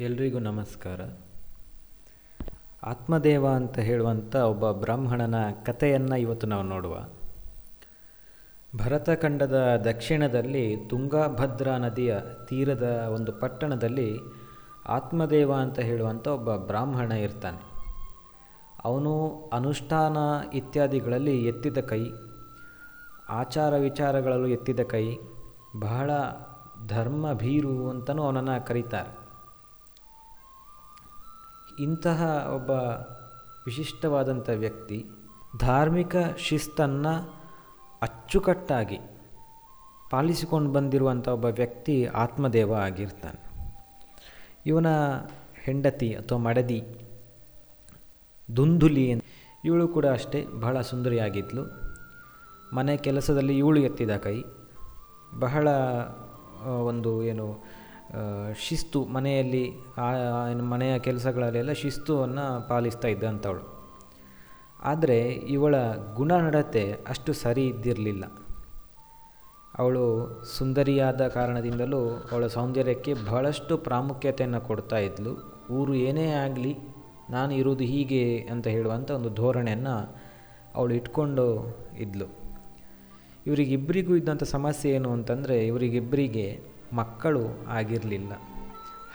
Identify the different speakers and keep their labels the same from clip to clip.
Speaker 1: ಎಲ್ರಿಗೂ ನಮಸ್ಕಾರ. ಆತ್ಮದೇವ ಅಂತ ಹೇಳುವಂಥ ಒಬ್ಬ ಬ್ರಾಹ್ಮಣನ ಕಥೆಯನ್ನು ಇವತ್ತು ನಾವು ನೋಡುವ. ಭರತಖಂಡದ ದಕ್ಷಿಣದಲ್ಲಿ ತುಂಗಾಭದ್ರಾ ನದಿಯ ತೀರದ ಒಂದು ಪಟ್ಟಣದಲ್ಲಿ ಆತ್ಮದೇವ ಅಂತ ಹೇಳುವಂಥ ಒಬ್ಬ ಬ್ರಾಹ್ಮಣ ಇರ್ತಾನೆ. ಅವನು ಅನುಷ್ಠಾನ ಇತ್ಯಾದಿಗಳಲ್ಲಿ ಎತ್ತಿದ ಕೈ, ಆಚಾರ ವಿಚಾರಗಳಲ್ಲೂ ಎತ್ತಿದ ಕೈ, ಬಹಳ ಧರ್ಮ ಭೀರು ಅಂತಲೂ ಅವನನ್ನು ಕರೀತಾರೆ. ಇಂತಹ ಒಬ್ಬ ವಿಶಿಷ್ಟವಾದಂಥ ವ್ಯಕ್ತಿ ಧಾರ್ಮಿಕ ಶಿಸ್ತನ್ನು ಅಚ್ಚುಕಟ್ಟಾಗಿ ಪಾಲಿಸಿಕೊಂಡು ಬಂದಿರುವಂಥ ಒಬ್ಬ ವ್ಯಕ್ತಿ ಆತ್ಮದೇವ ಆಗಿರ್ತಾನೆ. ಇವನ ಹೆಂಡತಿ ಅಥವಾ ಮಡದಿ ದುಂದುಲಿ ಇವಳು ಕೂಡ ಅಷ್ಟೇ ಬಹಳ ಸುಂದರಿಯಾಗಿದ್ಲು. ಮನೆ ಕೆಲಸದಲ್ಲಿ ಇವಳು ಎತ್ತಿದ ಕೈ. ಬಹಳ ಒಂದು ಏನು ಶಿಸ್ತು ಮನೆಯಲ್ಲಿ ಮನೆಯ ಕೆಲಸಗಳಲ್ಲೆಲ್ಲ ಶಿಸ್ತುವನ್ನು ಪಾಲಿಸ್ತಾ ಇದ್ದಂಥವಳು. ಆದರೆ ಇವಳ ಗುಣನಡತೆ ಅಷ್ಟು ಸರಿ ಇದ್ದಿರಲಿಲ್ಲ. ಅವಳು ಸುಂದರಿಯಾದ ಕಾರಣದಿಂದಲೂ ಅವಳ ಸೌಂದರ್ಯಕ್ಕೆ ಬಹಳಷ್ಟು ಪ್ರಾಮುಖ್ಯತೆಯನ್ನು ಕೊಡ್ತಾ ಇದ್ಲು. ಊರು ಏನೇ ಆಗಲಿ, ನಾನು ಇರುವುದು ಹೀಗೆ ಅಂತ ಹೇಳುವಂಥ ಒಂದು ಧೋರಣೆಯನ್ನು ಅವಳು ಇಟ್ಕೊಂಡು ಇದ್ಲು. ಇವರಿಗಿಬ್ಬರಿಗೂ ಇದ್ದಂಥ ಸಮಸ್ಯೆ ಏನು ಅಂತಂದರೆ, ಇವರಿಗಿಬ್ಬರಿಗೆ ಮಕ್ಕಳು ಆಗಿರಲಿಲ್ಲ.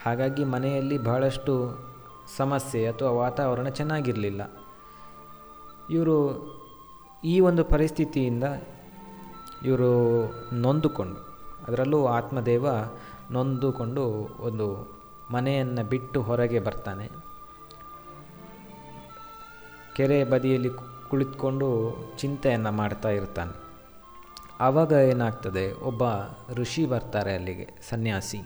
Speaker 1: ಹಾಗಾಗಿ ಮನೆಯಲ್ಲಿ ಬಹಳಷ್ಟು ಸಮಸ್ಯೆ ಅಥವಾ ವಾತಾವರಣ ಚೆನ್ನಾಗಿರಲಿಲ್ಲ. ಇವರು ಈ ಒಂದು ಪರಿಸ್ಥಿತಿಯಿಂದ ಇವರು ನೊಂದುಕೊಂಡು, ಅದರಲ್ಲೂ ಆತ್ಮದೇವ ನೊಂದುಕೊಂಡು ಒಂದು ಮನೆಯನ್ನು ಬಿಟ್ಟು ಹೊರಗೆ ಬರ್ತಾನೆ. ಕೆರೆ ಬದಿಯಲ್ಲಿ ಕುಳಿತುಕೊಂಡು ಚಿಂತೆಯನ್ನು ಮಾಡ್ತಾ ಇರ್ತಾನೆ. ಆವಾಗ ಏನಾಗ್ತದೆ, ಒಬ್ಬ ಋಷಿ ಬರ್ತಾರೆ ಅಲ್ಲಿಗೆ, ಸನ್ಯಾಸಿ.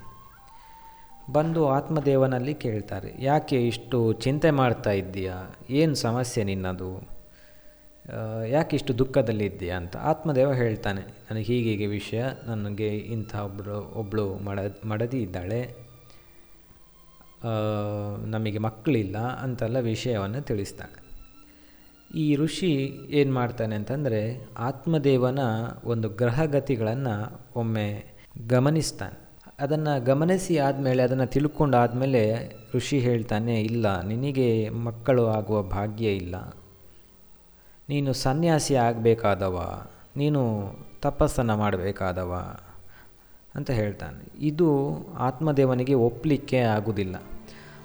Speaker 1: ಬಂದು ಆತ್ಮದೇವನಲ್ಲಿ ಕೇಳ್ತಾರೆ, ಯಾಕೆ ಇಷ್ಟು ಚಿಂತೆ ಮಾಡ್ತಾ ಇದ್ದೀಯಾ? ಏನು ಸಮಸ್ಯೆ ನಿನ್ನದು? ಯಾಕೆ ಇಷ್ಟು ದುಃಖದಲ್ಲಿದ್ದೀಯಾ ಅಂತ ಆತ್ಮದೇವ ಹೇಳ್ತಾನೆ ನನಗೆ ಹೀಗೀಗೆ ವಿಷಯ ನನಗೆ ಇಂಥ ಒಬ್ಬರು ಒಬ್ಬಳು ಮಡ, ಮಡದಿ ಇದ್ದಾಳೆ. ನಮಗೆ ಮಕ್ಕಳಿಲ್ಲ ಅಂತೆಲ್ಲ ವಿಷಯವನ್ನು ತಿಳಿಸ್ತಾಳೆ ಈ ಋಷಿ ಏನು ಮಾಡ್ತಾನೆ ಅಂತಂದರೆ ಆತ್ಮದೇವನ ಒಂದು ಗ್ರಹಗತಿಗಳನ್ನು ಒಮ್ಮೆ ಗಮನಿಸ್ತಾನೆ. ಅದನ್ನು ಗಮನಿಸಿ ಆದಮೇಲೆ, ಅದನ್ನು ತಿಳ್ಕೊಂಡಾದಮೇಲೆ ಋಷಿ ಹೇಳ್ತಾನೆ, ಇಲ್ಲ, ನಿನಗೆ ಮಕ್ಕಳು ಆಗುವ ಭಾಗ್ಯ ಇಲ್ಲ. ನೀನು ಸನ್ಯಾಸಿ ಆಗಬೇಕಾದವ, ನೀನು ತಪಸ್ಸನ್ನು ಮಾಡಬೇಕಾದವ ಅಂತ ಹೇಳ್ತಾನೆ. ಇದು ಆತ್ಮದೇವನಿಗೆ ಒಪ್ಪಲಿಕ್ಕೆ ಆಗುವುದಿಲ್ಲ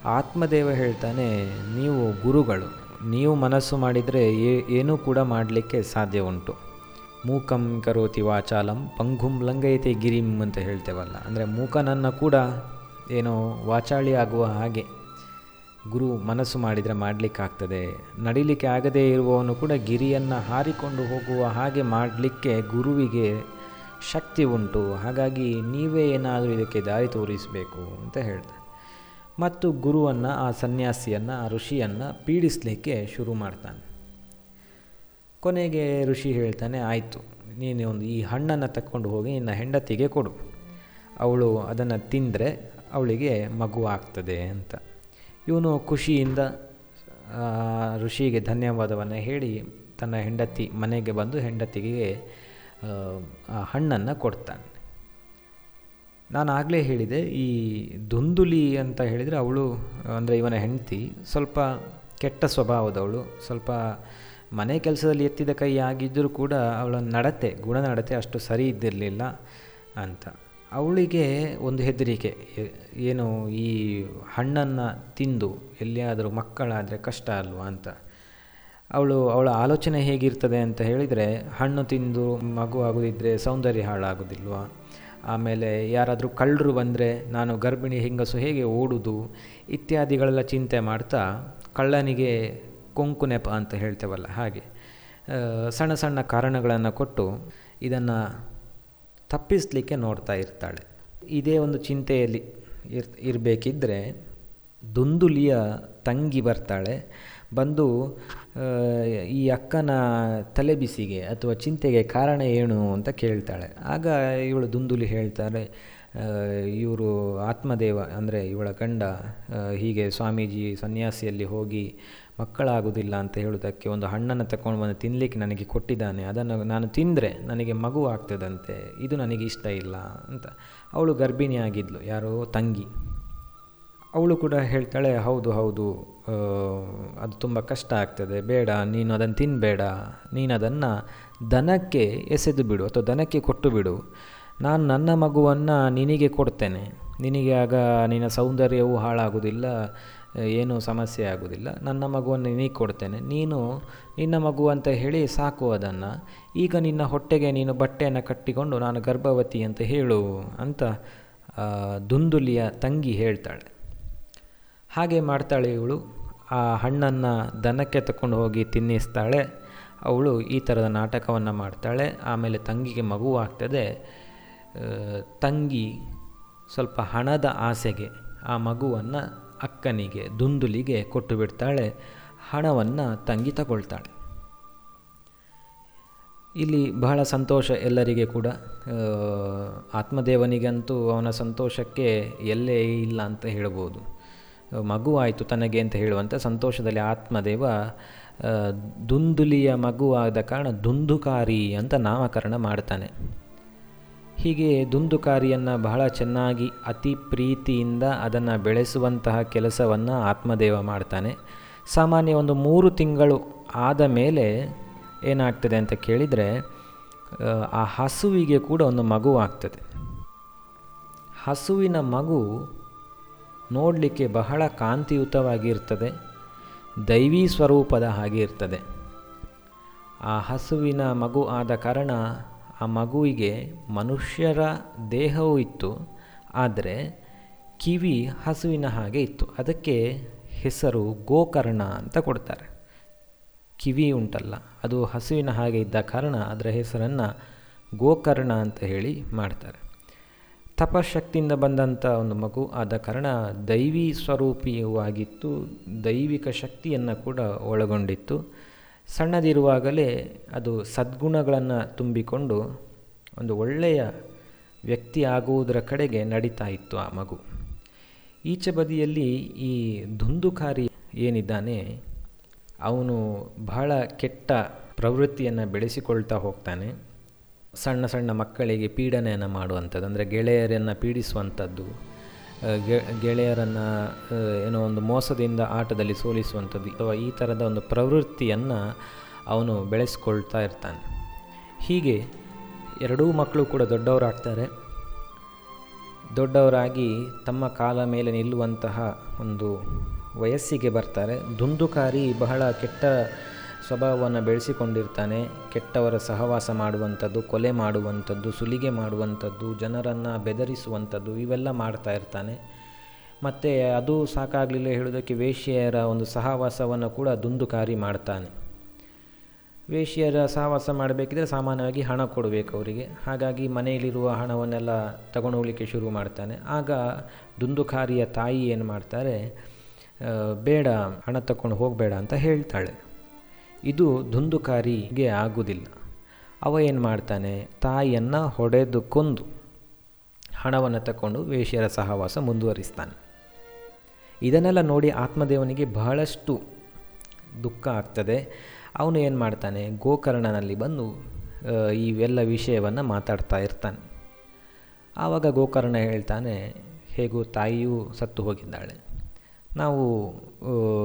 Speaker 1: ಆತ್ಮದೇವ ಹೇಳ್ತಾನೆ, ನೀವು ಗುರುಗಳು ನೀವು ಮನಸ್ಸು ಮಾಡಿದರೆ ಏನೂ ಕೂಡ ಮಾಡಲಿಕ್ಕೆ ಸಾಧ್ಯ ಉಂಟು. ಮೂಕಂ ಕರೋತಿ ವಾಚಾಲಂ ಪಂಗುಂ ಲಂಗೈತೆ ಗಿರಿಂ ಅಂತ ಹೇಳ್ತೇವಲ್ಲ. ಅಂದರೆ ಮೂಕನನ್ನು ಕೂಡ ಏನೋ ವಾಚಾಳಿ ಆಗುವ ಹಾಗೆ. ಗುರು ಮನಸ್ಸು ಮಾಡಿದರೆ ಮಾಡಲಿಕ್ಕಾಗ್ತದೆ. ನಡಿಲಿಕ್ಕೆ ಆಗದೇ ಇರುವವನು ಕೂಡ ಗಿರಿಯನ್ನು ಹಾರಿಕೊಂಡು ಹೋಗುವ ಹಾಗೆ ಮಾಡಲಿಕ್ಕೆ ಗುರುವಿಗೆ ಶಕ್ತಿ ಉಂಟು. ಹಾಗಾಗಿ ನೀವೇ ಏನಾದರೂ ಇದಕ್ಕೆ ದಾರಿ ತೋರಿಸಬೇಕು ಅಂತ ಹೇಳ್ತಾರೆ. ಮತ್ತು ಗುರುವನ್ನು, ಆ ಸನ್ಯಾಸಿಯನ್ನು, ಆ ಋಷಿಯನ್ನು ಪೀಡಿಸಲಿಕ್ಕೆ ಶುರು ಮಾಡ್ತಾನೆ. ಕೊನೆಗೆ ಋಷಿ ಹೇಳ್ತಾನೆ, ಆಯಿತು, ನೀನು ಒಂದು ಈ ಹಣ್ಣನ್ನು ತಕ್ಕೊಂಡು ಹೋಗಿ ನಿನ್ನ ಹೆಂಡತಿಗೆ ಕೊಡು. ಅವಳು ಅದನ್ನು ತಿಂದರೆ ಅವಳಿಗೆ ಮಗು ಆಗ್ತದೆ ಅಂತ. ಇವನು ಖುಷಿಯಿಂದ ಋಷಿಗೆ ಧನ್ಯವಾದವನ್ನು ಹೇಳಿ ತನ್ನ ಹೆಂಡತಿ ಮನೆಗೆ ಬಂದು ಹೆಂಡತಿಗೆ ಆ ಹಣ್ಣನ್ನು ಕೊಡ್ತಾನೆ. ನಾನು ಆಗಲೇ ಹೇಳಿದೆ, ಈ ದುಂದುಲಿ ಅಂತ ಹೇಳಿದರೆ ಅವಳು, ಅಂದರೆ ಇವನ ಹೆಂಡತಿ, ಸ್ವಲ್ಪ ಕೆಟ್ಟ ಸ್ವಭಾವದವಳು, ಸ್ವಲ್ಪ ಮನೆ ಕೆಲಸದಲ್ಲಿ ಎತ್ತಿದ ಕೈ ಆಗಿದ್ದರೂ ಕೂಡ ಅವಳ ನಡತೆ, ಗುಣ ನಡತೆ ಅಷ್ಟು ಸರಿ ಇದ್ದಿರಲಿಲ್ಲ ಅಂತ. ಅವಳಿಗೆ ಒಂದು ಹೆದರಿಕೆ ಏನು ಈ ಹಣ್ಣನ್ನು ತಿಂದು, ಎಲ್ಲಿಯಾದರೂ ಮಕ್ಕಳಾದರೆ ಕಷ್ಟ ಅಲ್ವಾ ಅಂತ. ಅವಳು ಅವಳ ಆಲೋಚನೆ ಹೇಗಿರ್ತದೆ ಅಂತ ಹೇಳಿದರೆ, ಹಣ್ಣು ತಿಂದು ಮಗು ಆಗೋದಿದ್ದರೆ ಸೌಂದರ್ಯ ಹಾಳಾಗೋದಿಲ್ವಾ? ಆಮೇಲೆ ಯಾರಾದರೂ ಕಳ್ಳರು ಬಂದರೆ ನಾನು ಗರ್ಭಿಣಿ ಹೆಂಗಸು ಹೇಗೆ ಓಡುವುದು ಇತ್ಯಾದಿಗಳೆಲ್ಲ ಚಿಂತೆ ಮಾಡ್ತಾ ಕಳ್ಳನಿಗೆ ಕೊಂಕು ನೆಪ ಅಂತ ಹೇಳ್ತೇವಲ್ಲ ಹಾಗೆ. ಸಣ್ಣ ಸಣ್ಣ ಕಾರಣಗಳನ್ನು ಕೊಟ್ಟು ಇದನ್ನು ತಪ್ಪಿಸಲಿಕ್ಕೆ ನೋಡ್ತಾ ಇರ್ತಾಳೆ. ಇದೇ ಒಂದು ಚಿಂತೆಯಲ್ಲಿ ಇರ್ ಇರಬೇಕಿದ್ದರೆ ದುಂದುಲಿಯ ತಂಗಿ ಬರ್ತಾಳೆ. ಬಂದು ಈ ಅಕ್ಕನ ತಲೆಬಿಸಿಗೆ ಅಥವಾ ಚಿಂತೆಗೆ ಕಾರಣ ಏನು ಅಂತ ಕೇಳ್ತಾಳೆ. ಆಗ ಇವಳು ದುಂದುಲಿ ಹೇಳ್ತಾರೆ ಇವರು ಆತ್ಮದೇವ ಅಂದರೆ ಇವಳ ಗಂಡ ಹೀಗೆ ಸ್ವಾಮೀಜಿ ಸನ್ಯಾಸಿಯಲ್ಲಿ ಹೋಗಿ ಮಕ್ಕಳಾಗುವುದಿಲ್ಲ ಅಂತ ಹೇಳೋದಕ್ಕೆ ಒಂದು ಹಣ್ಣನ್ನು ತಗೊಂಡು ಬಂದು ತಿನ್ನಲಿಕ್ಕೆ ನನಗೆ ಕೊಟ್ಟಿದ್ದಾನೆ. ಅದನ್ನು ನಾನು ತಿಂದರೆ ನನಗೆ ಮಗು ಆಗ್ತದಂತೆ, ಇದು ನನಗೆ ಇಷ್ಟ ಇಲ್ಲ ಅಂತ. ಅವಳು ಗರ್ಭಿಣಿಯಾಗಿದ್ಲು, ಯಾರೋ ತಂಗಿ. ಅವಳು ಕೂಡ ಹೇಳ್ತಾಳೆ, ಹೌದು ಹೌದು ಅದು ತುಂಬ ಕಷ್ಟ ಆಗ್ತದೆ, ಬೇಡ, ನೀನು ಅದನ್ನು ತಿನ್ನಬೇಡ ನೀನು ಅದನ್ನು ದನಕ್ಕೆ ಎಸೆದು ಬಿಡು ಅಥವಾ ದನಕ್ಕೆ ಕೊಟ್ಟು ಬಿಡು. ನಾನು ನನ್ನ ಮಗುವನ್ನು ನಿನಗೆ ಕೊಡ್ತೇನೆ. ನಿನಗೆ ಆಗ ನಿನ್ನ ಸೌಂದರ್ಯವೂ ಹಾಳಾಗೋದಿಲ್ಲ ಏನೂ ಸಮಸ್ಯೆ ಆಗೋದಿಲ್ಲ ನನ್ನ ಮಗುವನ್ನು ನಿನಗೆ ಕೊಡ್ತೇನೆ. ನೀನು ನಿನ್ನ ಮಗು ಅಂತ ಹೇಳಿ ಸಾಕು ಅದನ್ನು. ಈಗ ನಿನ್ನ ಹೊಟ್ಟೆಗೆ ನೀನು ಬಟ್ಟೆಯನ್ನು ಕಟ್ಟಿಕೊಂಡು, ನಾನು ಗರ್ಭವತಿ ಅಂತ ಹೇಳು ಅಂತ ದುಂದುಲಿಯ ತಂಗಿ ಹೇಳ್ತಾಳೆ. ಹಾಗೆ ಮಾಡ್ತಾಳೆ ಇವಳು. ಆ ಹಣ್ಣನ್ನು ದನಕ್ಕೆ ತಕೊಂಡು ಹೋಗಿ ತಿನ್ನಿಸ್ತಾಳೆ. ಅವಳು ಈ ಥರದ ನಾಟಕವನ್ನು ಮಾಡ್ತಾಳೆ. ಆಮೇಲೆ ತಂಗಿಗೆ ಮಗು ಆಗ್ತದೆ. ತಂಗಿ ಸ್ವಲ್ಪ ಹಣದ ಆಸೆಗೆ ಆ ಮಗುವನ್ನು ಅಕ್ಕನಿಗೆ, ದುಂದುಲಿಗೆ ಕೊಟ್ಟು ಬಿಡ್ತಾಳೆ. ಹಣವನ್ನು ತಂಗಿ ತಗೊಳ್ತಾಳೆ. ಇಲ್ಲಿ ಬಹಳ ಸಂತೋಷ ಎಲ್ಲರಿಗೆ ಕೂಡ. ಆತ್ಮದೇವನಿಗಂತೂ ಅವನ ಸಂತೋಷಕ್ಕೆ ಎಲ್ಲೇ ಇಲ್ಲ ಅಂತ ಹೇಳ್ಬೋದು. ಮಗು ಆಯಿತು ತನಗೆ ಅಂತ ಹೇಳುವಂಥ ಸಂತೋಷದಲ್ಲಿ ಆತ್ಮದೇವ ದುಂದುಲಿಯ ಮಗುವಾದ ಕಾರಣ ದುಂದುಕಾರಿ ಅಂತ ನಾಮಕರಣ ಮಾಡ್ತಾನೆ. ಹೀಗೆ ದುಂದುಕಾರಿಯನ್ನು ಬಹಳ ಚೆನ್ನಾಗಿ ಅತಿ ಪ್ರೀತಿಯಿಂದ ಅದನ್ನು ಬೆಳೆಸುವಂತಹ ಕೆಲಸವನ್ನು ಆತ್ಮದೇವ ಮಾಡ್ತಾನೆ. ಸಾಮಾನ್ಯ ಒಂದು ಮೂರು ತಿಂಗಳು ಆದ ಮೇಲೆ ಏನಾಗ್ತದೆ ಅಂತ ಕೇಳಿದರೆ ಆ ಹಸುವಿಗೆ ಕೂಡ ಒಂದು ಮಗು ಆಗ್ತದೆ. ಹಸುವಿನ ಮಗು ನೋಡಲಿಕ್ಕೆ ಬಹಳ ಕಾಂತಿಯುತವಾಗಿರ್ತದೆ, ದೈವೀ ಸ್ವರೂಪದ ಹಾಗೆ ಇರ್ತದೆ. ಆ ಹಸುವಿನ ಮಗು ಆದ ಕಾರಣ ಆ ಮಗುವಿಗೆ ಮನುಷ್ಯರ ದೇಹವೂ ಇತ್ತು, ಆದರೆ ಕಿವಿ ಹಸುವಿನ ಹಾಗೆ ಇತ್ತು. ಅದಕ್ಕೆ ಹೆಸರು ಗೋಕರ್ಣ ಅಂತ ಕೊಡ್ತಾರೆ. ಕಿವಿ ಉಂಟಲ್ಲ, ಅದು ಹಸುವಿನ ಹಾಗೆ ಇದ್ದ ಕಾರಣ ಅದರ ಹೆಸರನ್ನು ಗೋಕರ್ಣ ಅಂತ ಹೇಳಿ ಮಾಡ್ತಾರೆ. ತಪಶಕ್ತಿಯಿಂದ ಬಂದಂಥ ಒಂದು ಮಗು. ಆದ ಕಾರಣ ದೈವಿ ಸ್ವರೂಪಿಯವಾಗಿತ್ತು ದೈವಿಕ ಶಕ್ತಿಯನ್ನು ಕೂಡ ಒಳಗೊಂಡಿತ್ತು. ಸಣ್ಣದಿರುವಾಗಲೇ ಅದು ಸದ್ಗುಣಗಳನ್ನು ತುಂಬಿಕೊಂಡು ಒಂದು ಒಳ್ಳೆಯ ವ್ಯಕ್ತಿ ಆಗುವುದರ ಕಡೆಗೆ ನಡೀತಾ ಇತ್ತು ಆ ಮಗು. ಈಚೆ ಬದಿಯಲ್ಲಿ ಈ ಧುಂದುಕಾರಿ ಏನಿದ್ದಾನೆ, ಅವನು ಬಹಳ ಕೆಟ್ಟ ಪ್ರವೃತ್ತಿಯನ್ನು ಬೆಳೆಸಿಕೊಳ್ತಾ ಹೋಗ್ತಾನೆ. ಸಣ್ಣ ಸಣ್ಣ ಮಕ್ಕಳಿಗೆ ಪೀಡನೆಯನ್ನು ಮಾಡುವಂಥದ್ದು, ಅಂದರೆ ಗೆಳೆಯರನ್ನು ಪೀಡಿಸುವಂಥದ್ದು ಗೆಳೆಯರನ್ನು ಏನೋ ಒಂದು ಮೋಸದಿಂದ ಆಟದಲ್ಲಿ ಸೋಲಿಸುವಂಥದ್ದು, ಅಥವಾ ಈ ಥರದ ಒಂದು ಪ್ರವೃತ್ತಿಯನ್ನು ಅವನು ಬೆಳೆಸ್ಕೊಳ್ತಾ ಇರ್ತಾನೆ. ಹೀಗೆ ಎರಡೂ ಮಕ್ಕಳು ಕೂಡ ದೊಡ್ಡವರಾಗ್ತಾರೆ. ದೊಡ್ಡವರಾಗಿ ತಮ್ಮ ಕಾಲ ಮೇಲೆ ನಿಲ್ಲುವಂತಹ ಒಂದು ವಯಸ್ಸಿಗೆ ಬರ್ತಾರೆ. ದುಂದುಕಾರಿ ಬಹಳ ಕೆಟ್ಟ ಸ್ವಭಾವವನ್ನು ಬೆಳೆಸಿಕೊಂಡಿರ್ತಾನೆ, ಕೆಟ್ಟವರ ಸಹವಾಸ ಮಾಡುವಂಥದ್ದು, ಕೊಲೆ ಮಾಡುವಂಥದ್ದು, ಸುಲಿಗೆ ಮಾಡುವಂಥದ್ದು, ಜನರನ್ನು ಬೆದರಿಸುವಂಥದ್ದು, ಇವೆಲ್ಲ ಮಾಡ್ತಾ ಇರ್ತಾನೆ. ಮತ್ತು ಅದು ಸಾಕಾಗಲಿಲ್ಲ ಹೇಳೋದಕ್ಕೆ ವೇಶ್ಯೆಯರ ಒಂದು ಸಹವಾಸವನ್ನು ಕೂಡ ದುಂದುಕಾರಿ ಮಾಡ್ತಾನೆ. ವೇಶ್ಯರ ಸಹವಾಸ ಮಾಡಬೇಕಿದ್ರೆ ಸಾಮಾನ್ಯವಾಗಿ ಹಣ ಕೊಡಬೇಕು ಅವರಿಗೆ. ಹಾಗಾಗಿ ಮನೆಯಲ್ಲಿರುವ ಹಣವನ್ನೆಲ್ಲ ತಗೊಂಡು ಹೋಗಲಿಕ್ಕೆ ಶುರು ಮಾಡ್ತಾನೆ. ಆಗ ದುಂದುಕಾರಿಯ ತಾಯಿ ಏನು ಮಾಡ್ತಾರೆ ಬೇಡ, ಹಣ ತಗೊಂಡು ಹೋಗಬೇಡ ಅಂತ ಹೇಳ್ತಾಳೆ. ಇದು ದುಂದುಕಾರಿಗೆ ಆಗುವುದಿಲ್ಲ. ಅವ ಏನು ಮಾಡ್ತಾನೆ? ತಾಯಿಯನ್ನು ಹೊಡೆದು ಕೊಂದು ಹಣವನ್ನು ತಕೊಂಡು ವೇಶ್ಯರ ಸಹವಾಸ ಮುಂದುವರಿಸ್ತಾನೆ. ಇದನ್ನೆಲ್ಲ ನೋಡಿ ಆತ್ಮದೇವನಿಗೆ ಬಹಳಷ್ಟು ದುಃಖ ಆಗ್ತದೆ. ಅವನು ಏನು ಮಾಡ್ತಾನೆ? ಗೋಕರ್ಣನಲ್ಲಿ ಬಂದು ಇವೆಲ್ಲ ವಿಷಯವನ್ನು ಮಾತಾಡ್ತಾ ಇರ್ತಾನೆ. ಆವಾಗ ಗೋಕರ್ಣ ಹೇಳ್ತಾನೆ, ಹೇಗೂ ತಾಯಿಯೂ ಸತ್ತು ಹೋಗಿದ್ದಾಳೆ. ನಾವು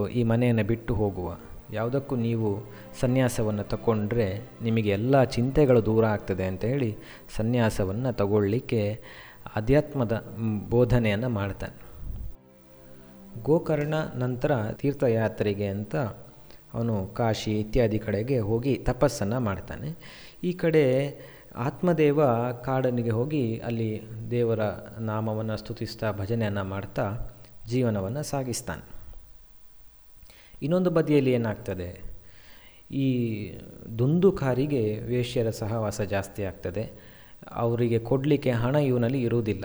Speaker 1: ಈ ಮನೆಯನ್ನು ಬಿಟ್ಟು ಹೋಗುವ. ಯಾವುದಕ್ಕೂ ನೀವು ಸನ್ಯಾಸವನ್ನು ತಗೊಂಡ್ರೆ ನಿಮಗೆ ಎಲ್ಲ ಚಿಂತೆಗಳು ದೂರ ಆಗ್ತದೆ ಅಂತ ಹೇಳಿ ಸನ್ಯಾಸವನ್ನು ತಗೊಳ್ಳಿಕ್ಕೆ ಅಧ್ಯಾತ್ಮದ ಬೋಧನೆಯನ್ನು ಮಾಡ್ತಾನೆ. ಗೋಕರ್ಣ ನಂತರ ತೀರ್ಥಯಾತ್ರೆಗೆ ಅಂತ ಅವನು ಕಾಶಿ ಇತ್ಯಾದಿ ಕಡೆಗೆ ಹೋಗಿ ತಪಸ್ಸನ್ನು ಮಾಡ್ತಾನೆ. ಈ ಕಡೆ ಆತ್ಮದೇವ ಕಾಡನಿಗೆ ಹೋಗಿ ಅಲ್ಲಿ ದೇವರ ನಾಮವನ್ನು ಸ್ತುತಿಸ್ತಾ ಭಜನೆಯನ್ನು ಮಾಡ್ತಾ ಜೀವನವನ್ನು ಸಾಗಿಸ್ತಾನೆ. ಇನ್ನೊಂದು ಬದಿಯಲ್ಲಿ ಏನಾಗ್ತದೆ? ಈ ದುಂದುಕಾರಿಗೆ ವೇಶ್ಯರ ಸಹವಾಸ ಜಾಸ್ತಿ ಆಗ್ತದೆ. ಅವರಿಗೆ ಕೊಡಲಿಕ್ಕೆ ಹಣ ಇವನಲ್ಲಿ ಇರುವುದಿಲ್ಲ.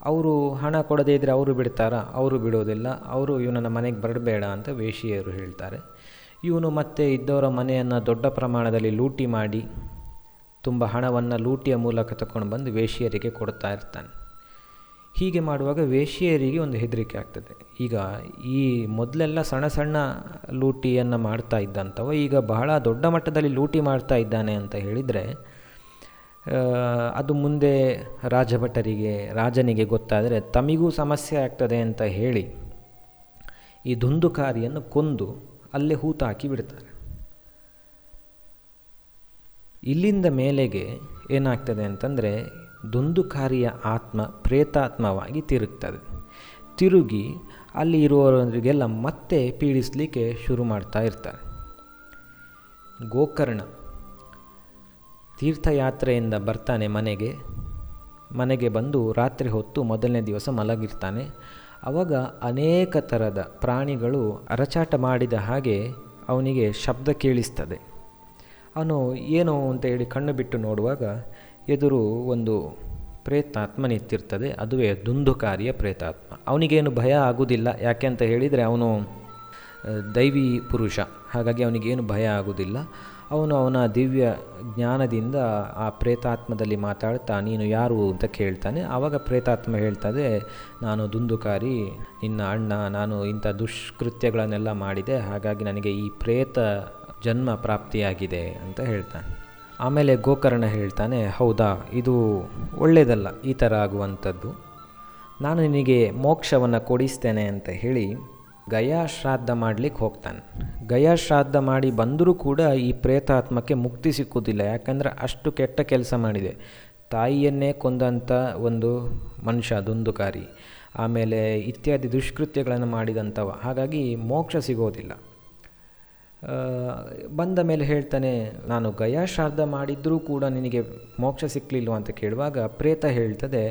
Speaker 1: ಅವರು ಹಣ ಕೊಡದೇ ಇದ್ದರೆ ಅವರು ಬಿಡ್ತಾರಾ? ಅವರು ಬಿಡೋದಿಲ್ಲ. ಅವರು ಇವನನ್ನು ಮನೆಗೆ ಬರಬೇಡ ಅಂತ ವೇಶಿಯರು ಹೇಳ್ತಾರೆ. ಇವನು ಮತ್ತೆ ಇದ್ದವರ ಮನೆಯನ್ನು ದೊಡ್ಡ ಪ್ರಮಾಣದಲ್ಲಿ ಲೂಟಿ ಮಾಡಿ, ತುಂಬ ಹಣವನ್ನು ಲೂಟಿಯ ಮೂಲಕ ತಗೊಂಡು ಬಂದು ವೇಶಿಯರಿಗೆ ಕೊಡ್ತಾ ಇರ್ತಾನೆ. ಹೀಗೆ ಮಾಡುವಾಗ ವೇಶ್ಯೆಯರಿಗೆ ಒಂದು ಹೆದರಿಕೆ ಆಗ್ತದೆ. ಈಗ ಈ ಮೊದಲೆಲ್ಲ ಸಣ್ಣ ಸಣ್ಣ ಲೂಟಿಯನ್ನು ಮಾಡ್ತಾ ಇದ್ದಂಥವ, ಈಗ ಬಹಳ ದೊಡ್ಡ ಮಟ್ಟದಲ್ಲಿ ಲೂಟಿ ಮಾಡ್ತಾ ಇದ್ದಾನೆ ಅಂತ ಹೇಳಿದರೆ ಅದು ಮುಂದೆ ರಾಜಭಟರಿಗೆ, ರಾಜನಿಗೆ ಗೊತ್ತಾದರೆ ತಮಿಗೂ ಸಮಸ್ಯೆ ಆಗ್ತದೆ ಅಂತ ಹೇಳಿ ಈ ದುಂದುಕಾರಿಯನ್ನು ಕೊಂದು ಅಲ್ಲೇ ಹೂತಾಕಿ ಬಿಡ್ತಾರೆ. ಇಲ್ಲಿಂದ ಮೇಲೆಗೆ ಏನಾಗ್ತದೆ ಅಂತಂದರೆ ದುಂದುಕಾರಿಯ ಆತ್ಮ ಪ್ರೇತಾತ್ಮವಾಗಿ ತಿರುಗ್ತದೆ. ತಿರುಗಿ ಅಲ್ಲಿ ಇರುವವರಿಗೆಲ್ಲ ಮತ್ತೆ ಪೀಡಿಸಲಿಕ್ಕೆ ಶುರು ಮಾಡ್ತಾ ಇರ್ತಾರೆ. ಗೋಕರ್ಣ ತೀರ್ಥಯಾತ್ರೆಯಿಂದ ಬರ್ತಾನೆ ಮನೆಗೆ. ಮನೆಗೆ ಬಂದು ರಾತ್ರಿ ಹೊತ್ತು ಮೊದಲನೇ ದಿವಸ ಮಲಗಿರ್ತಾನೆ. ಆವಾಗ ಅನೇಕ ಥರದ ಪ್ರಾಣಿಗಳು ಅರಚಾಟ ಮಾಡಿದ ಹಾಗೆ ಅವನಿಗೆ ಶಬ್ದ ಕೇಳಿಸ್ತದೆ. ಅವನು ಏನು ಅಂತ ಹೇಳಿ ಕಣ್ಣು ಬಿಟ್ಟು ನೋಡುವಾಗ ಎದುರು ಒಂದು ಪ್ರೇತಾತ್ಮ ನಿಂತಿರ್ತದೆ ಅದುವೇ ದುಂದುಕಾರಿಯ ಪ್ರೇತಾತ್ಮ. ಅವನಿಗೇನು ಭಯ ಆಗುವುದಿಲ್ಲ ಯಾಕೆ ಅಂತ ಹೇಳಿದರೆ ಅವನು ದೈವಿ ಪುರುಷ. ಹಾಗಾಗಿ ಅವನಿಗೇನು ಭಯ ಆಗುವುದಿಲ್ಲ ಅವನು ಅವನ ದಿವ್ಯ ಜ್ಞಾನದಿಂದ ಆ ಪ್ರೇತಾತ್ಮದಲ್ಲಿ ಮಾತಾಡ್ತಾ, ನೀನು ಯಾರು ಅಂತ ಕೇಳ್ತಾನೆ. ಆವಾಗ ಪ್ರೇತಾತ್ಮ ಹೇಳ್ತದೆ, ನಾನು ದುಂದುಕಾರಿ, ನಿನ್ನ ಅಣ್ಣ, ನಾನು ಇಂಥ ದುಷ್ಕೃತ್ಯಗಳನ್ನೆಲ್ಲ ಮಾಡಿದೆ, ಹಾಗಾಗಿ ನನಗೆ ಈ ಪ್ರೇತ ಜನ್ಮ ಪ್ರಾಪ್ತಿಯಾಗಿದೆ ಅಂತ ಹೇಳ್ತಾನೆ. ಆಮೇಲೆ ಗೋಕರ್ಣ ಹೇಳ್ತಾನೆ, ಹೌದಾ, ಇದು ಒಳ್ಳೆಯದಲ್ಲ ಈ ಥರ ಆಗುವಂಥದ್ದು. ನಾನು ನಿನಗೆ ಮೋಕ್ಷವನ್ನು ಕೊಡಿಸ್ತೇನೆ ಅಂತ ಹೇಳಿ ಗಯಾ ಶ್ರಾದ್ದ ಮಾಡಲಿಕ್ಕೆ ಹೋಗ್ತಾನೆ. ಗಯಾ ಶ್ರಾದ್ದ ಮಾಡಿ ಬಂದರೂ ಕೂಡ ಈ ಪ್ರೇತಾತ್ಮಕ್ಕೆ ಮುಕ್ತಿ ಸಿಕ್ಕುವುದಿಲ್ಲ ಯಾಕಂದರೆ ಅಷ್ಟು ಕೆಟ್ಟ ಕೆಲಸ ಮಾಡಿದೆ. ತಾಯಿಯನ್ನೇ ಕೊಂದಂಥ ಒಂದು ಮನುಷ್ಯ, ದುಂದುಕಾರಿ. ಆಮೇಲೆ ಇತ್ಯಾದಿ ದುಷ್ಕೃತ್ಯಗಳನ್ನು ಮಾಡಿದಂಥವ. ಹಾಗಾಗಿ ಮೋಕ್ಷ ಸಿಗೋದಿಲ್ಲ. ಬಂದ ಮೇಲೆ ಹೇಳ್ತಾನೆ, ನಾನು ಗಯಾ ಶ್ರಾದ್ದ ಮಾಡಿದ್ರೂ ಕೂಡ ನಿನಗೆ ಮೋಕ್ಷ ಸಿಕ್ಕಲಿಲ್ವ ಅಂತ ಕೇಳುವಾಗ ಪ್ರೇತ ಹೇಳ್ತದೆ,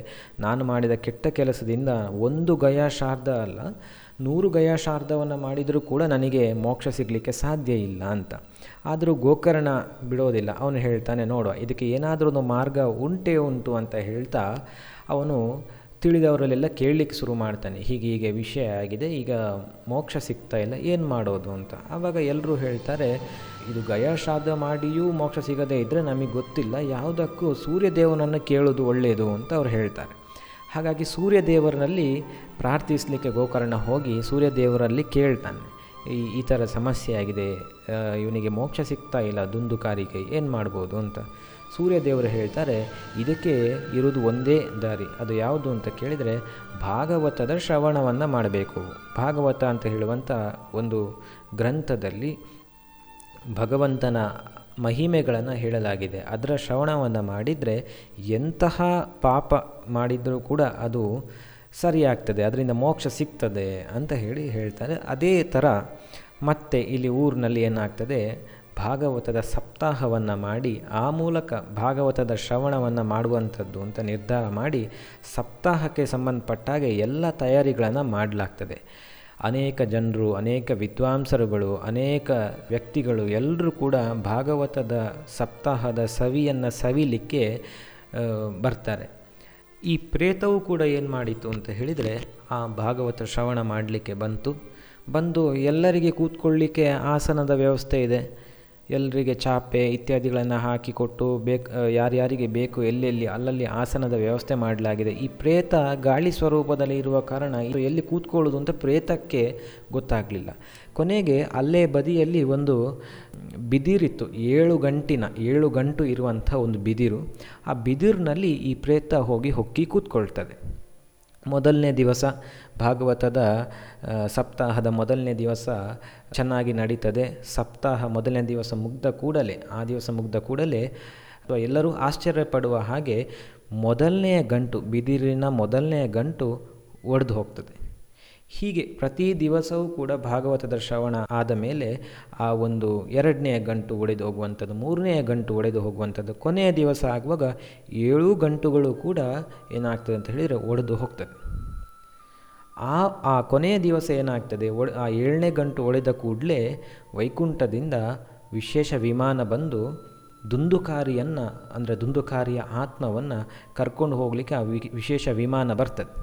Speaker 1: ನಾನು ಮಾಡಿದ ಕೆಟ್ಟ ಕೆಲಸದಿಂದ ಒಂದು ಗಯಾ ಶ್ರಾದ್ದ ಅಲ್ಲ, ನೂರು ಗಯಾ ಶ್ರಾದ್ದವನ್ನು ಮಾಡಿದರೂ ಕೂಡ ನನಗೆ ಮೋಕ್ಷ ಸಿಗಲಿಕ್ಕೆ ಸಾಧ್ಯ ಇಲ್ಲ ಅಂತ. ಆದರೂ ಗೋಕರ್ಣ ಬಿಡೋದಿಲ್ಲ. ಅವನು ಹೇಳ್ತಾನೆ, ನೋಡುವ, ಇದಕ್ಕೆ ಏನಾದರೂ ಒಂದು ಮಾರ್ಗ ಉಂಟೇ ಉಂಟು ಅಂತ ಹೇಳ್ತಾ ಅವನು ತಿಳಿದವರಲ್ಲೆಲ್ಲ ಕೇಳಲಿಕ್ಕೆ ಶುರು ಮಾಡ್ತಾನೆ. ಹೀಗೆ ಹೀಗೆ ವಿಷಯ ಆಗಿದೆ, ಈಗ ಮೋಕ್ಷ ಸಿಗ್ತಾ ಇಲ್ಲ, ಏನು ಮಾಡೋದು ಅಂತ. ಆವಾಗ ಎಲ್ಲರೂ ಹೇಳ್ತಾರೆ, ಇದು ಗಯಾಶ್ರಾದ್ದ ಮಾಡಿಯೂ ಮೋಕ್ಷ ಸಿಗದೇ ಇದ್ದರೆ ನಮಗೆ ಗೊತ್ತಿಲ್ಲ, ಯಾವುದಕ್ಕೂ ಸೂರ್ಯದೇವನನ್ನು ಕೇಳೋದು ಒಳ್ಳೆಯದು ಅಂತ ಅವ್ರು ಹೇಳ್ತಾರೆ. ಹಾಗಾಗಿ ಸೂರ್ಯದೇವರಲ್ಲಿ ಪ್ರಾರ್ಥಿಸಲಿಕ್ಕೆ ಗೋಕರ್ಣ ಹೋಗಿ ಸೂರ್ಯದೇವರಲ್ಲಿ ಕೇಳ್ತಾನೆ, ಈ ಈ ಥರ ಸಮಸ್ಯೆ ಆಗಿದೆ ಇವನಿಗೆ ಮೋಕ್ಷ ಸಿಗ್ತಾ ಇಲ್ಲ ದುಂದುಕಾರಿಗೆ ಏನು ಮಾಡ್ಬೋದು ಅಂತ. ಸೂರ್ಯದೇವರು ಹೇಳ್ತಾರೆ, ಇದಕ್ಕೆ ಇರುವುದು ಒಂದೇ ದಾರಿ. ಅದು ಯಾವುದು ಅಂತ ಕೇಳಿದರೆ ಭಾಗವತದ ಶ್ರವಣವನ್ನು ಮಾಡಬೇಕು. ಭಾಗವತ ಅಂತ ಹೇಳುವಂಥ ಒಂದು ಗ್ರಂಥದಲ್ಲಿ ಭಗವಂತನ ಮಹಿಮೆಗಳನ್ನು ಹೇಳಲಾಗಿದೆ. ಅದರ ಶ್ರವಣವನ್ನು ಮಾಡಿದರೆ ಎಂತಹ ಪಾಪ ಮಾಡಿದರೂ ಕೂಡ ಅದು ಸರಿಯಾಗ್ತದೆ, ಅದರಿಂದ ಮೋಕ್ಷ ಸಿಗ್ತದೆ ಅಂತ ಹೇಳಿ ಹೇಳ್ತಾರೆ. ಅದೇ ಥರ ಮತ್ತೆ ಇಲ್ಲಿ ಊರಿನಲ್ಲಿ ಏನಾಗ್ತದೆ ಭಾಗವತದ ಸಪ್ತಾಹವನ್ನು ಮಾಡಿ, ಆ ಮೂಲಕ ಭಾಗವತದ ಶ್ರವಣವನ್ನು ಮಾಡುವಂಥದ್ದು ಅಂತ ನಿರ್ಧಾರ ಮಾಡಿ, ಸಪ್ತಾಹಕ್ಕೆ ಸಂಬಂಧಪಟ್ಟಾಗೆ ಎಲ್ಲ ತಯಾರಿಗಳನ್ನು ಮಾಡಲಾಗ್ತದೆ. ಅನೇಕ ಜನರು, ಅನೇಕ ವಿದ್ವಾಂಸರುಗಳು, ಅನೇಕ ವ್ಯಕ್ತಿಗಳು ಎಲ್ಲರೂ ಕೂಡ ಭಾಗವತದ ಸಪ್ತಾಹದ ಸವಿಯನ್ನು ಸವಿಲಿಕ್ಕೆ ಬರ್ತಾರೆ. ಈ ಪ್ರೇತವು ಕೂಡ ಏನು ಮಾಡಿತು ಅಂತ ಹೇಳಿದರೆ, ಆ ಭಾಗವತ ಶ್ರವಣ ಮಾಡಲಿಕ್ಕೆ ಬಂತು. ಬಂದು ಎಲ್ಲರಿಗೆ ಕೂತ್ಕೊಳ್ಳಿಕ್ಕೆ ಆಸನದ ವ್ಯವಸ್ಥೆ ಇದೆ. ಎಲ್ಲರಿಗೆ ಚಾಪೆ ಇತ್ಯಾದಿಗಳನ್ನು ಹಾಕಿಕೊಟ್ಟು ಬೇಕು ಯಾರ್ಯಾರಿಗೆ ಬೇಕು ಎಲ್ಲೆಲ್ಲಿ ಅಲ್ಲಲ್ಲಿ ಆಸನದ ವ್ಯವಸ್ಥೆ ಮಾಡಲಾಗಿದೆ. ಈ ಪ್ರೇತ ಗಾಳಿ ಸ್ವರೂಪದಲ್ಲಿ ಇರುವ ಕಾರಣ ಇದು ಎಲ್ಲಿ ಕೂತ್ಕೊಳ್ಳೋದು ಅಂತ ಪ್ರೇತಕ್ಕೆ ಗೊತ್ತಾಗಲಿಲ್ಲ. ಕೊನೆಗೆ ಅಲ್ಲೇ ಬದಿಯಲ್ಲಿ ಒಂದು ಬಿದಿರಿತ್ತು, ಏಳು ಗಂಟಿನ, ಏಳು ಗಂಟು ಇರುವಂಥ ಒಂದು ಬಿದಿರು. ಆ ಬಿದಿರಿನಲ್ಲಿ ಈ ಪ್ರೇತ ಹೋಗಿ ಹೊಕ್ಕಿ ಕೂತ್ಕೊಳ್ತದೆ. ಮೊದಲನೇ ದಿವಸ ಭಾಗವತದ ಸಪ್ತಾಹದ ಮೊದಲನೇ ದಿವಸ ಚೆನ್ನಾಗಿ ನಡೀತದೆ. ಸಪ್ತಾಹ ಮೊದಲನೇ ದಿವಸ ಮುಗ್ದ ಕೂಡಲೇ, ಆ ದಿವಸ ಮುಗ್ದ ಕೂಡಲೇ ಅಥವಾ ಎಲ್ಲರೂ ಆಶ್ಚರ್ಯಪಡುವ ಹಾಗೆ ಮೊದಲನೆಯ ಗಂಟು, ಬಿದಿರಿನ ಮೊದಲನೆಯ ಗಂಟು ಒಡೆದು ಹೋಗ್ತದೆ. ಹೀಗೆ ಪ್ರತಿ ದಿವಸವೂ ಕೂಡ ಭಾಗವತದ ಶ್ರವಣ ಆದ ಮೇಲೆ ಆ ಒಂದು ಎರಡನೆಯ ಗಂಟು ಒಡೆದು ಹೋಗುವಂಥದ್ದು ಮೂರನೆಯ ಗಂಟು ಒಡೆದು ಹೋಗುವಂಥದ್ದು, ಕೊನೆಯ ದಿವಸ ಆಗುವಾಗ ಏಳು ಗಂಟುಗಳು ಕೂಡ ಏನಾಗ್ತದೆ ಅಂತ ಹೇಳಿದರೆ ಒಡೆದು ಹೋಗ್ತದೆ. ಆ ಆ ಕೊನೆಯ ದಿವಸ ಏನಾಗ್ತದೆ? ಒ, ಆ ಏಳನೇ ಗಂಟು ಒಳೆದ ಕೂಡಲೇ ವೈಕುಂಠದಿಂದ ವಿಶೇಷ ವಿಮಾನ ಬಂದು ದುಂದುಕಾರಿಯನ್ನು, ಅಂದರೆ ದುಂದುಕಾರಿಯ ಆತ್ಮವನ್ನು ಕರ್ಕೊಂಡು ಹೋಗಲಿಕ್ಕೆ ಆ ವಿಶೇಷ ವಿಮಾನ ಬರ್ತದೆ.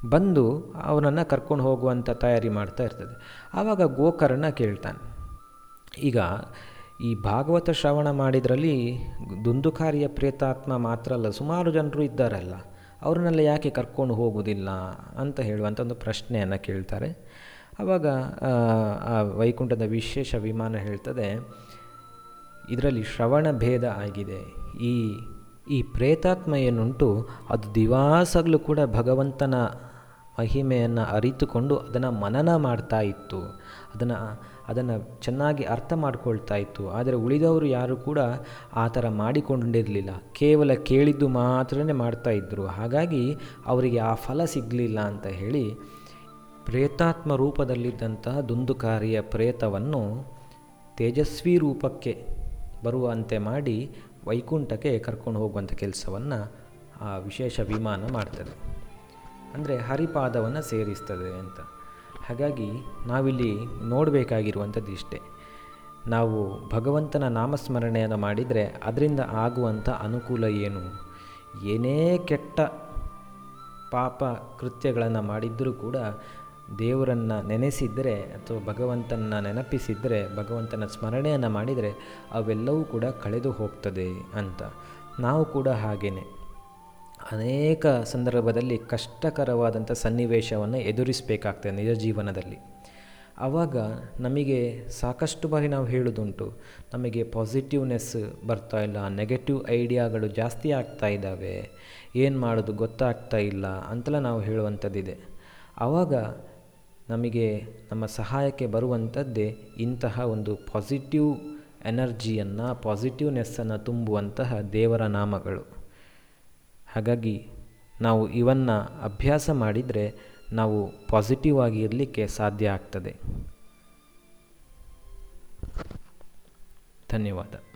Speaker 1: ಬಂದು ಅವನನ್ನು ಕರ್ಕೊಂಡು ಹೋಗುವಂಥ ತಯಾರಿ ಮಾಡ್ತಾ ಇರ್ತದೆ. ಆವಾಗ ಗೋಕರ್ಣ ಕೇಳ್ತಾನೆ, ಈಗ ಈ ಭಾಗವತ ಶ್ರವಣ ಮಾಡಿದ್ರಲ್ಲಿ ದುಂದುಕಾರಿಯ ಪ್ರೇತಾತ್ಮ ಮಾತ್ರ ಅಲ್ಲ, ಸುಮಾರು ಜನರು ಇದ್ದಾರಲ್ಲ. ಅವ್ರನ್ನೆಲ್ಲ ಯಾಕೆ ಕರ್ಕೊಂಡು ಹೋಗುವುದಿಲ್ಲ ಅಂತ ಹೇಳುವಂಥ ಒಂದು ಪ್ರಶ್ನೆಯನ್ನು ಕೇಳ್ತಾರೆ. ಆವಾಗ ಆ ವೈಕುಂಠದ ವಿಶೇಷ ವಿಮಾನ ಹೇಳ್ತದೆ, ಇದರಲ್ಲಿ ಶ್ರವಣ ಭೇದ ಆಗಿದೆ. ಈ ಈ ಪ್ರೇತಾತ್ಮ ಏನುಂಟು ಅದು ದಿವಾಸಗಲೂ ಕೂಡ ಭಗವಂತನ ಮಹಿಮೆಯನ್ನು ಅರಿತುಕೊಂಡು ಅದನ್ನು ಮನನ ಮಾಡ್ತಾ ಇತ್ತು. ಅದನ್ನು ಅದನ್ನು ಚೆನ್ನಾಗಿ ಅರ್ಥ ಮಾಡ್ಕೊಳ್ತಾ ಇತ್ತು. ಆದರೆ ಉಳಿದವರು ಯಾರು ಕೂಡ ಆ ಥರ ಮಾಡಿಕೊಂಡಿರಲಿಲ್ಲ. ಕೇವಲ ಕೇಳಿದ್ದು ಮಾತ್ರನೇ ಮಾಡ್ತಾ ಇದ್ದರು ಹಾಗಾಗಿ ಅವರಿಗೆ ಆ ಫಲ ಸಿಗಲಿಲ್ಲ ಅಂತ ಹೇಳಿ ಪ್ರೇತಾತ್ಮ ರೂಪದಲ್ಲಿದ್ದಂತಹ ದುಂದುಕಾರಿಯ ಪ್ರೇತವನ್ನು ತೇಜಸ್ವಿ ರೂಪಕ್ಕೆ ಬರುವಂತೆ ಮಾಡಿ ವೈಕುಂಠಕ್ಕೆ ಕರ್ಕೊಂಡು ಹೋಗುವಂಥ ಕೆಲಸವನ್ನು ಆ ವಿಶೇಷ ವಿಮಾನ ಮಾಡ್ತದೆ. ಅಂದರೆ ಹರಿಪಾದವನ್ನು ಸೇರಿಸ್ತದೆ ಅಂತ. ಹಾಗಾಗಿ ನಾವಿಲ್ಲಿ ನೋಡಬೇಕಾಗಿರುವಂಥದ್ದು ಇಷ್ಟೇ. ನಾವು ಭಗವಂತನ ನಾಮಸ್ಮರಣೆಯನ್ನು ಮಾಡಿದರೆ ಅದರಿಂದ ಆಗುವಂಥ ಅನುಕೂಲ ಏನು? ಏನೇ ಕೆಟ್ಟ ಪಾಪ ಕೃತ್ಯಗಳನ್ನು ಮಾಡಿದ್ದರೂ ಕೂಡ ದೇವರನ್ನು ನೆನೆಸಿದರೆ ಅಥವಾ ಭಗವಂತನ ನೆನಪಿಸಿದರೆ, ಭಗವಂತನ ಸ್ಮರಣೆಯನ್ನು ಮಾಡಿದರೆ ಅವೆಲ್ಲವೂ ಕೂಡ ಕಳೆದು ಹೋಗ್ತದೆ ಅಂತ. ನಾವು ಕೂಡ ಹಾಗೆಯೇ ಅನೇಕ ಸಂದರ್ಭದಲ್ಲಿ ಕಷ್ಟಕರವಾದಂಥ ಸನ್ನಿವೇಶವನ್ನು ಎದುರಿಸಬೇಕಾಗ್ತದೆ ನಿಜ ಜೀವನದಲ್ಲಿ. ಆವಾಗ ನಮಗೆ ಸಾಕಷ್ಟು ಬಾರಿ ನಾವು ಹೇಳೋದುಂಟು ನಮಗೆ ಪಾಸಿಟಿವ್ನೆಸ್ ಬರ್ತಾ ಇಲ್ಲ, ನೆಗೆಟಿವ್ ಐಡಿಯಾಗಳು ಜಾಸ್ತಿ ಆಗ್ತಾ ಇದ್ದಾವೆ, ಏನು ಮಾಡೋದು ಗೊತ್ತಾಗ್ತಾ ಇಲ್ಲ ಅಂತೆಲ್ಲ ನಾವು ಹೇಳುವಂಥದ್ದಿದೆ. ಆವಾಗ ನಮಗೆ ನಮ್ಮ ಸಹಾಯಕ್ಕೆ ಬರುವಂಥದ್ದೇ ಇಂತಹ ಒಂದು ಪಾಸಿಟಿವ್ ಎನರ್ಜಿಯನ್ನು, ಪಾಸಿಟಿವ್ನೆಸ್ಸನ್ನು ತುಂಬುವಂತಹ ದೇವರ ನಾಮಗಳು. ಹಾಗಾಗಿ ನಾವು ಇವನ್ನು ಅಭ್ಯಾಸ ಮಾಡಿದರೆ ನಾವು ಪಾಸಿಟಿವ್ ಆಗಿ ಇರಲಿಕ್ಕೆ ಸಾಧ್ಯ ಆಗ್ತದೆ. ಧನ್ಯವಾದ.